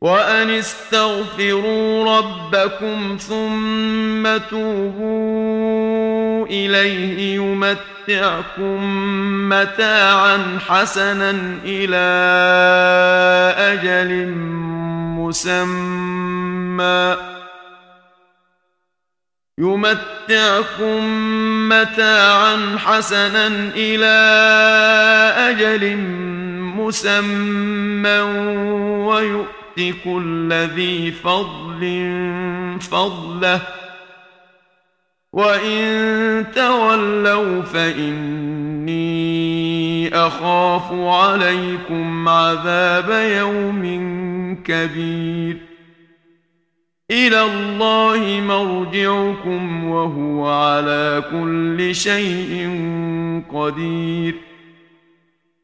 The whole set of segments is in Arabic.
وأن استغفروا ربكم ثم توبوا إليه يمتعكم متاعا حسنا إلى أجل مسمى يمتعكم متاعا حسنا إلى أجل مسمى ويؤت كل ذي فضل فضله وإن تولوا فإني أخاف عليكم عذاب يوم كبير إلى الله مرجعكم وهو على كل شيء قدير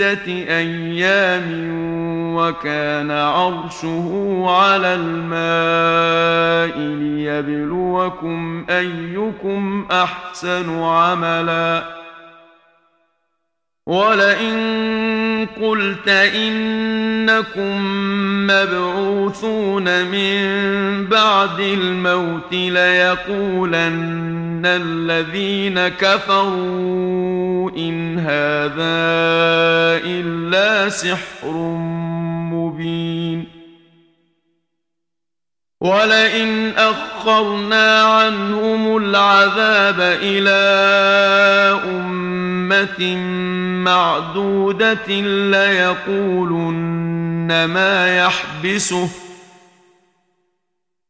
ستة أيام وكان عرشه على الماء ليبلوكم أيكم أحسن عملا. ولئن قلت إنكم مبعوثون من بعد الموت ليقولن الذين كفروا إن هذا إلا سحر مبين ولئن أخرنا عنهم العذاب إلى أمة معدودة ليقولن ما يحبسه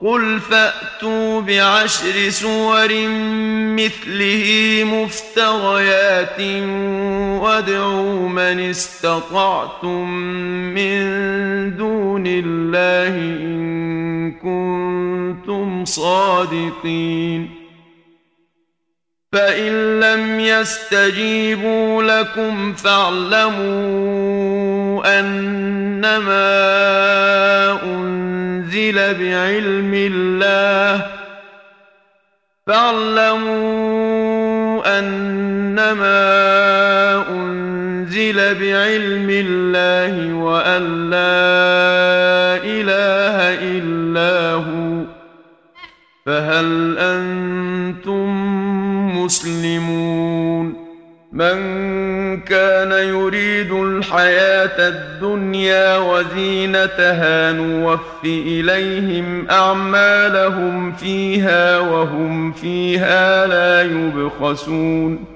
قل فأتوا بعشر سور مثله مفتريات وادعوا من استطعتم من دون الله إن كنتم صادقين فإن لم يستجيبوا لكم فاعلموا أنما أنزل بعلم الله فاعلموا أنما أنزل بعلم الله وأن لا إله إلا هو فهل أنتم مسلمون من كان يريد الحياة الدنيا وزينتها نوف إليهم أعمالهم فيها وهم فيها لا يبخسون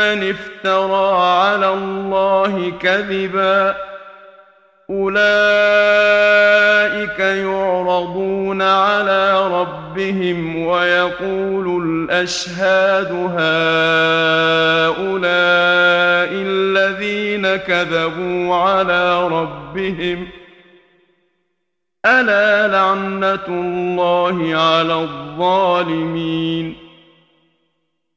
افترى على الله كذبا أولئك يعرضون على ربهم ويقول الأشهاد هؤلاء الذين كذبوا على ربهم ألا لعنة الله على الظالمين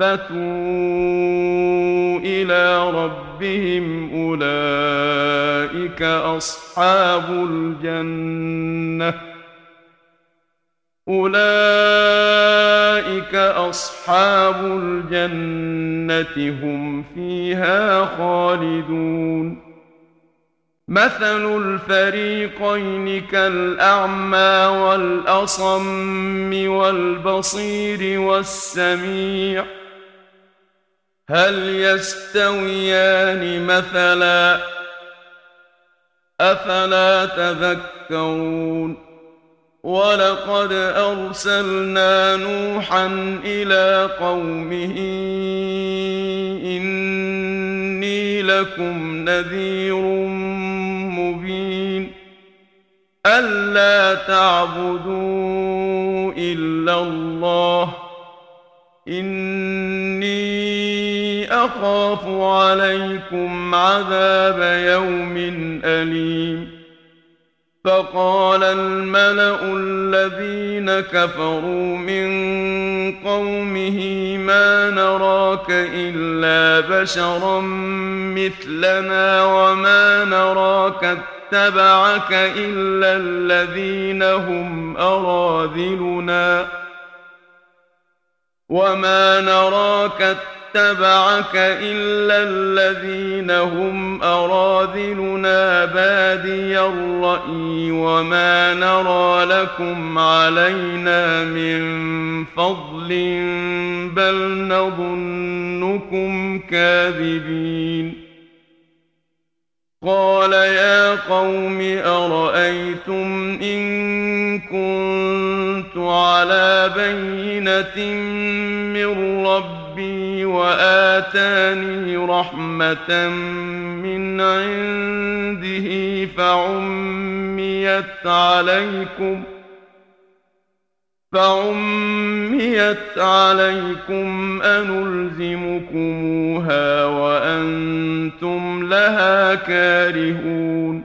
وأخبتوا إلى ربهم أولئك أصحاب الجنة أولئك أصحاب الجنة هم فيها خالدون مثل الفريقين كالأعمى والأصم والبصير والسميع هل يستويان مثلا؟ أفلا تذكرون؟ ولقد أرسلنا نوحا إلى قومه إني لكم نذير مبين. ألا تعبدوا إلا الله. إني أخاف عليكم عذاب يوم أليم. فقال الملأ الذين كفروا من قومه ما نراك إلا بشرا مثلنا وما نراك اتبعك إلا الذين هم أراذلنا. وما نراك اتبعك إلا الذين هم أراذلنا بادي الرأي وما نرى لكم علينا من فضل بل نظنكم كاذبين. قال يا قوم أرأيتم إن كنت على بينة من ربي وآتاني رحمة من عنده فعميت عليكم ۖ فعميت عليكم أنلزمكموها وأنتم لها كارهون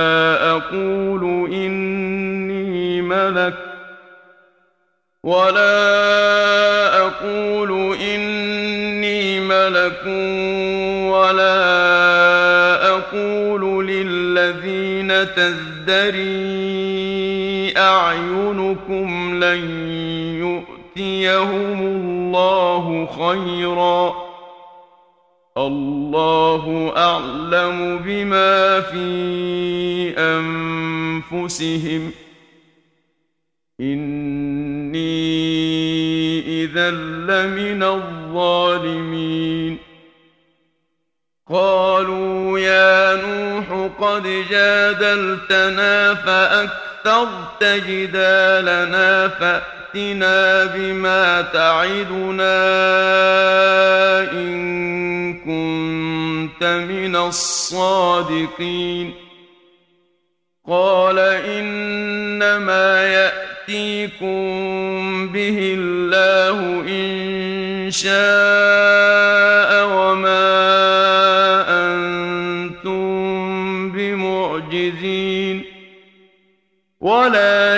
أقول إني ملك ولا أقول إني ملك ولا أقول للذين تزدري أعينكم لن يؤتيهم الله خيرا الله أعلم بما في أنفسهم. إني إذا لمن الظالمين. قالوا يا نوح قد جادلتنا فأكثر أَثَرْتَ جِدَالَنَا فَأْتِنَا بِمَا تَعِدُنَا إِن كُنتَ مِنَ الصَّادِقِينَ. قَالَ إِنَّمَا يَأْتِيكُم بِهِ اللَّهُ إِن شَاءَ وَمَا أَنتُم بِمُعْجِزِينَ. ولا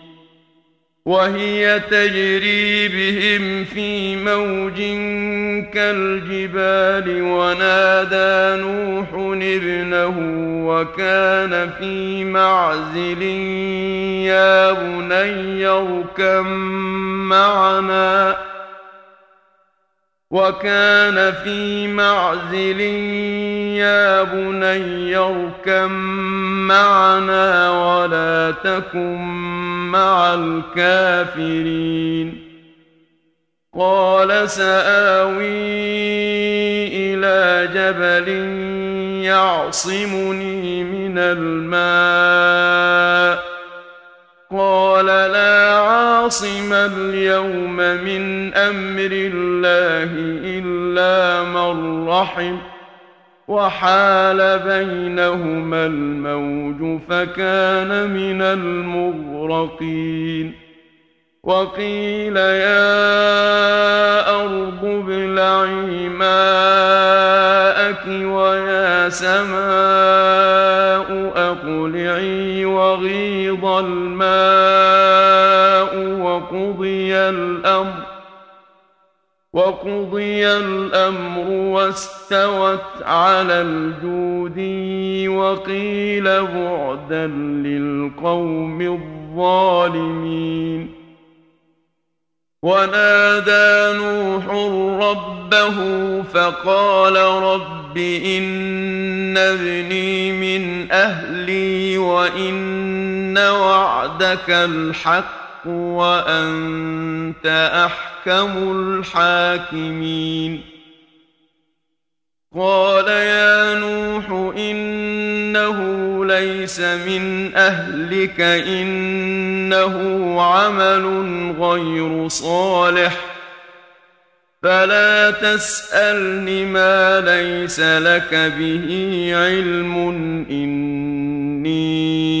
وهي تجري بهم في موج كالجبال ونادى نوح ابنه وكان في معزل يا بني اركب معنا وكان في معزل يا بني اركب معنا ولا تكن مع الكافرين. قال سآوي إلى جبل يعصمني من الماء. قال لا عاصم اليوم من أمر الله إلا من رحم وحال بينهما الموج فكان من المغرقين وقيل يا أرض ابلعي ماءك ويا سماء أقلعي وغيض الماء الأمر وقضي الأمر واستوت على الجود وقيل بعدا للقوم الظالمين ونادى نوح ربه فقال رب إن ابني من أهلي وإن وعدك الحق وأنت أحكم الحاكمين. قال يا نوح إنه ليس من أهلك إنه عمل غير صالح. فلا تسألني ما ليس لك به علم إني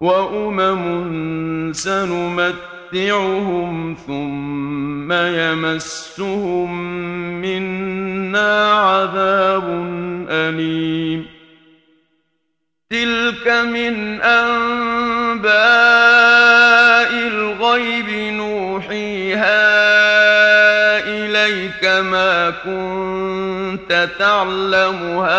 وأمم سنمتعهم ثم يمسهم منا عذاب أليم تلك من أنباء الغيب نوحيها إليك ما كنت تعلمها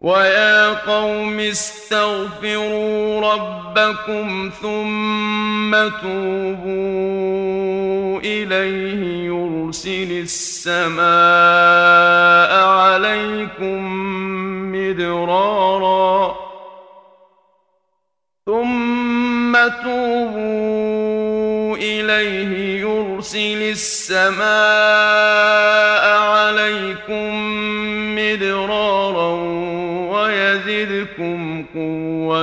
ويا قوم استغفروا ربكم ثم توبوا اليه يرسل السماء عليكم مدرارا ثم توبوا اليه يرسل السماء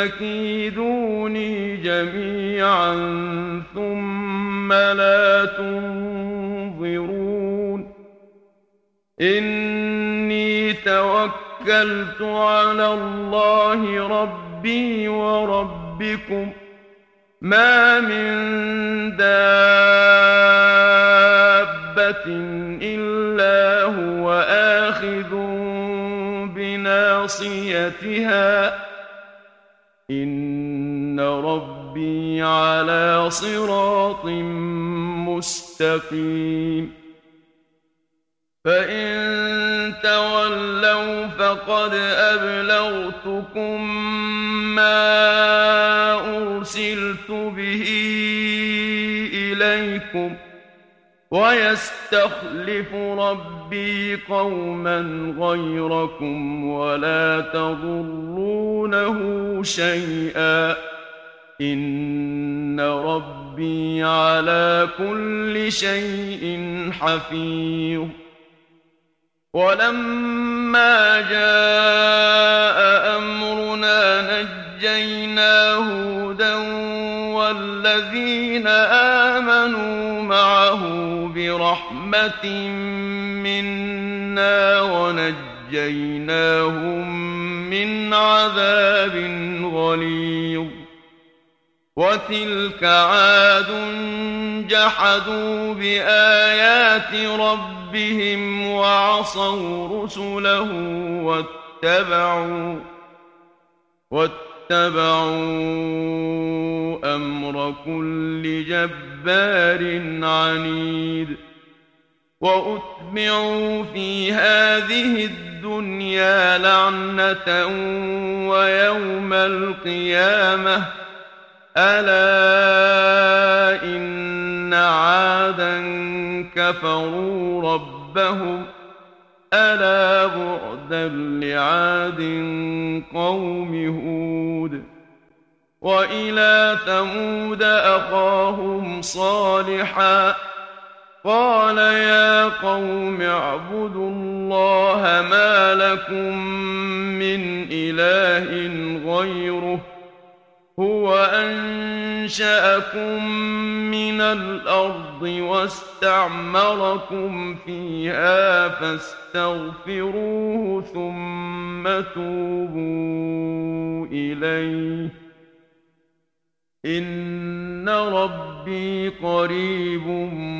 دونه فكيدوني جميعا ثم لا تنظرون. إني توكلت على الله ربي وربكم. ما من دابة إلا هو آخذ بناصيتها. ان ربي على صراط مستقيم فان تولوا فقد ابلغتكم ما ارسلت به اليكم ويستخلف ربي قوما غيركم ولا تضرونه شيئا. إن ربي على كل شيء حفيظ. ولما جاء برحمه منا ونجيناهم من عذاب غليظ وتلك عاد جحدوا بآيات ربهم وعصوا رسله واتبعوا واتبعوا أمر كل جبار عنيد وأتبعوا في هذه الدنيا لعنة ويوم القيامة. ألا إن عادا كفروا ربهم. ألا بعدا لعاد قوم هود. وإلى ثمود أخاهم صالحا. قال يا قوم اعبدوا الله ما لكم من إله غيره هو أنشأكم من الأرض واستعمركم فيها فاستغفروه ثم توبوا إليه. إن ربي قريب مجيب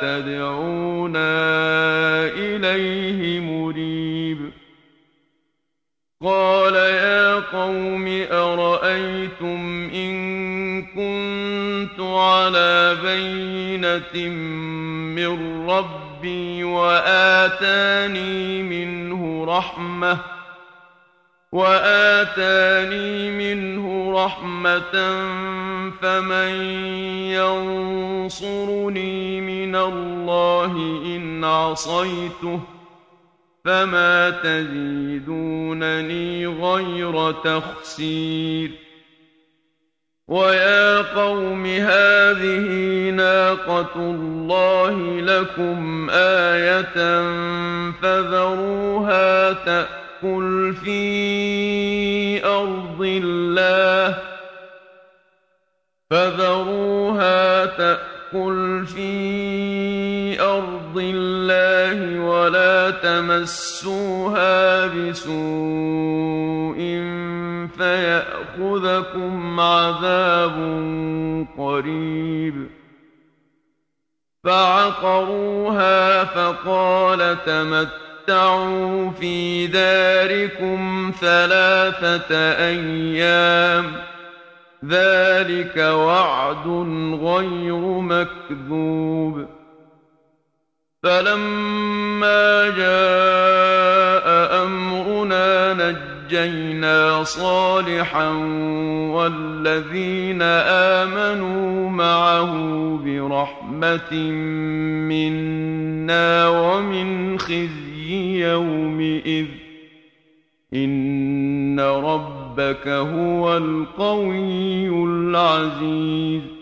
تدعونا إليه مريب. قال يا قوم أرأيتم إن كنت على بينة من ربي وآتاني منه رحمةً وآتاني منه رحمة فمن ينصرني من الله إن عصيته فما تزيدونني غير تخسير ويا قوم هذه ناقة الله لكم آية فذروها تأتي تأكل في أرض الله فذروها تأكل في أرض الله ولا تمسوها بسوء فيأخذكم عذاب قريب فعقروها فقال تمت تمتعوا في داركم ثلاثة أيام ذلك وعد غير مكذوب فلما جاء أمرنا نجينا صالحا والذين آمنوا معه برحمة منا ومن خزي يومئذ إن ربك هو القوي العزيز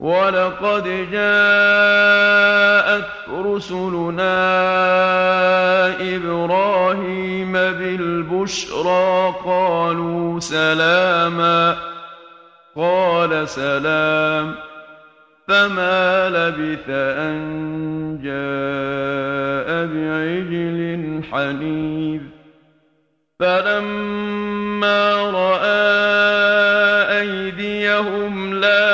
ولقد جاءت رسلنا إبراهيم بالبشرى قالوا سلاما قال سلام فما لبث أن جاء بعجل حنيذ فلما رأى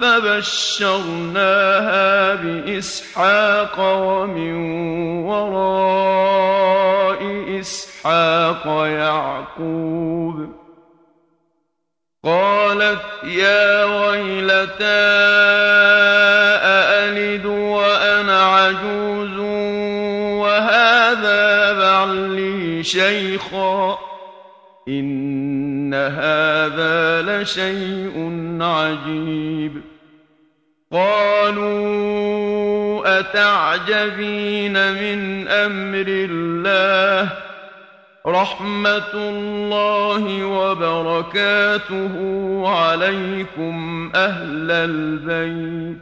فبشرناها بإسحاق ومن وراء إسحاق يعقوب قالت يا ويلتى أألد وأنا عجوز وهذا بعلي شيخا إن هذا لشيء عجيب. قالوا أتعجبين من أمر الله؟ رحمة الله وبركاته عليكم أهل البيت.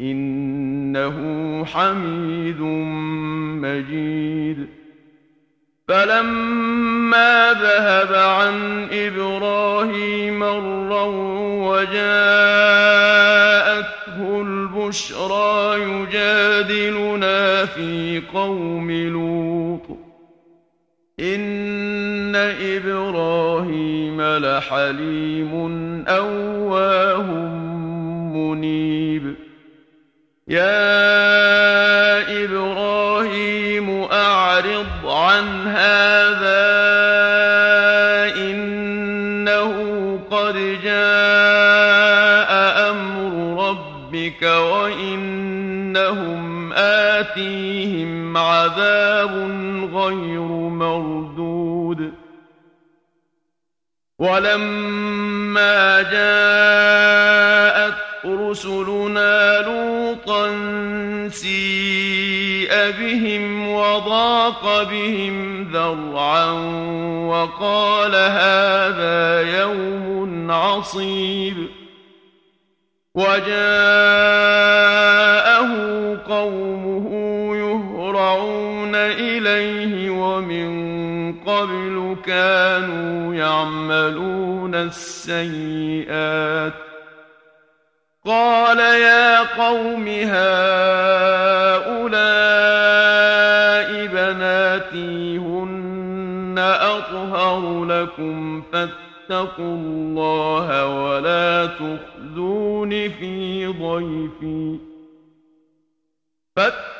إنه حميد مجيد. فلما ذهب عن إبراهيم الروا وجاءته البشرى يجادلنا في قوم لوط إن إبراهيم لحليم أواه منيب يا عذاب غير مردود. ولما جاءت رسلنا لوطا سيء بهم وضاق بهم ذرعا وقال هذا يوم عصيب. وجاءه قومه يهرعون إليه ومن قبل كانوا يعملون السيئات. قال يا قوم هؤلاء بناتي هن أطهر لكم فاتقوا الله ولا تخزون في ضيفي. فاتقوا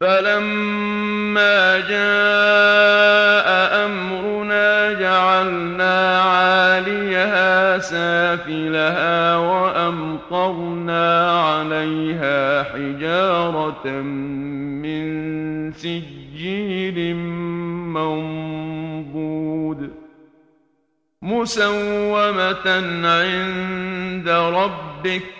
فلما جاء أمرنا جعلنا عاليها سافلها وأمطرنا عليها حجارة من سجيل منضود مسومة عند ربك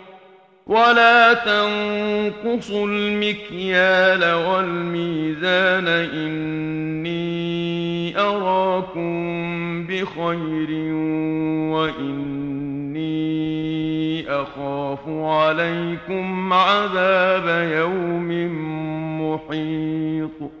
ولا تنقصوا المكيال والميزان إني أراكم بخير وإني أخاف عليكم عذاب يوم محيط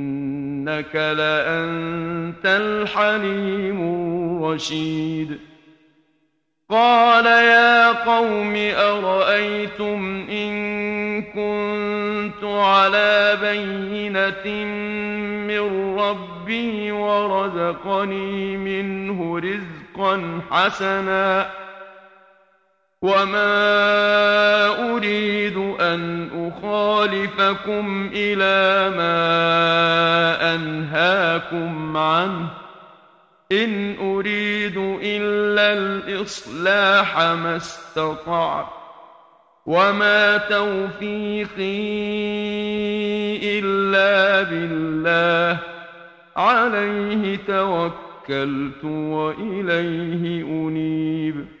إنك لأنت الحليم الرشيد. قال يا قوم أرأيتم إن كنت على بينة من ربي ورزقني منه رزقا حسنا وما أريد أن أخالفكم إلى ما أنهاكم عنه إن أريد إلا الإصلاح ما استطعت وما توفيقي إلا بالله عليه توكلت وإليه أنيب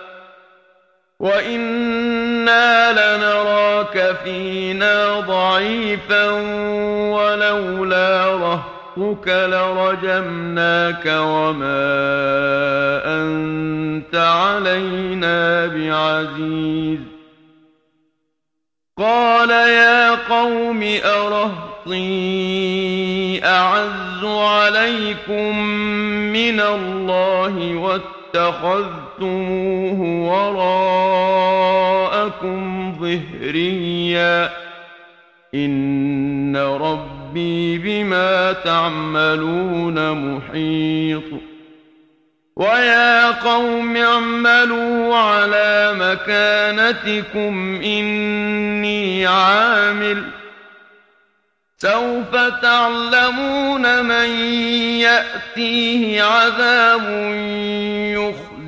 وإنا لنراك فينا ضعيفا ولولا رهطك لرجمناك وما أنت علينا بعزيز قال يا قوم أرهطي أعز عليكم من الله واتخذ اتخذتموه وراءكم ظهريا. إن ربي بما تعملون محيط. ويا قوم اعملوا على مكانتكم إني عامل. سوف تعلمون من يأتيه عذاب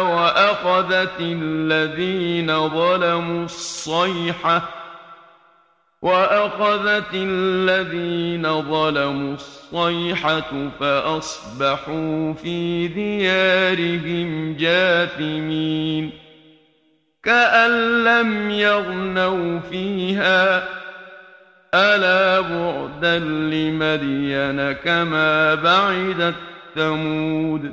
وأخذت الذين ظلموا الصيحة وأخذت الذين ظلموا الصيحة فأصبحوا في ديارهم جاثمين كأن لم يغنوا فيها ألا بعدا لمدين كما بعدت ثمود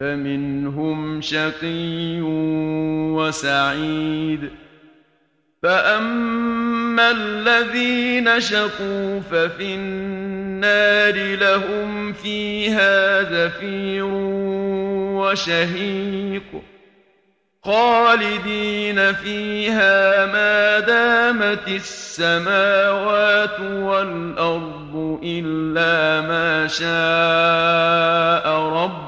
فمنهم شقي وسعيد. فأما الذين شقوا ففي النار لهم فيها زفير وشهيق. خالدين فيها ما دامت السماوات والأرض إلا ما شاء ربك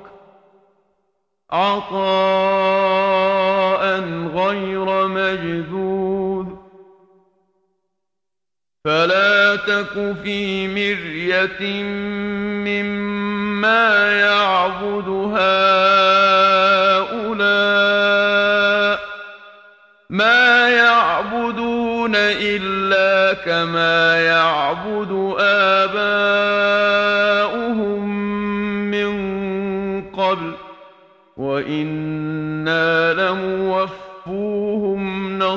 عطاء غير مجذوذ. فلا تك في مرية مما يعبد هؤلاء. ما يعبدون إلا كما يعبد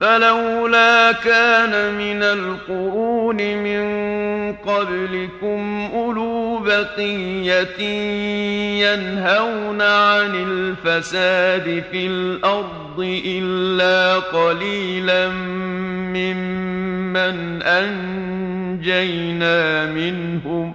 فلولا كان من القرون من قبلكم أولو بقية ينهون عن الفساد في الأرض إلا قليلا ممن أنجينا منهم.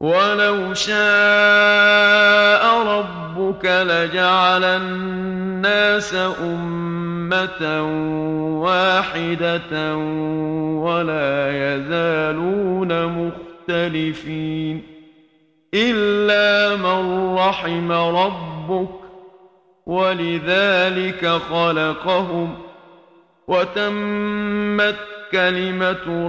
ولو شاء ربك لجعل الناس أمة واحدة ولا يزالون مختلفين إلا من رحم ربك ولذلك خلقهم وتمت كلمة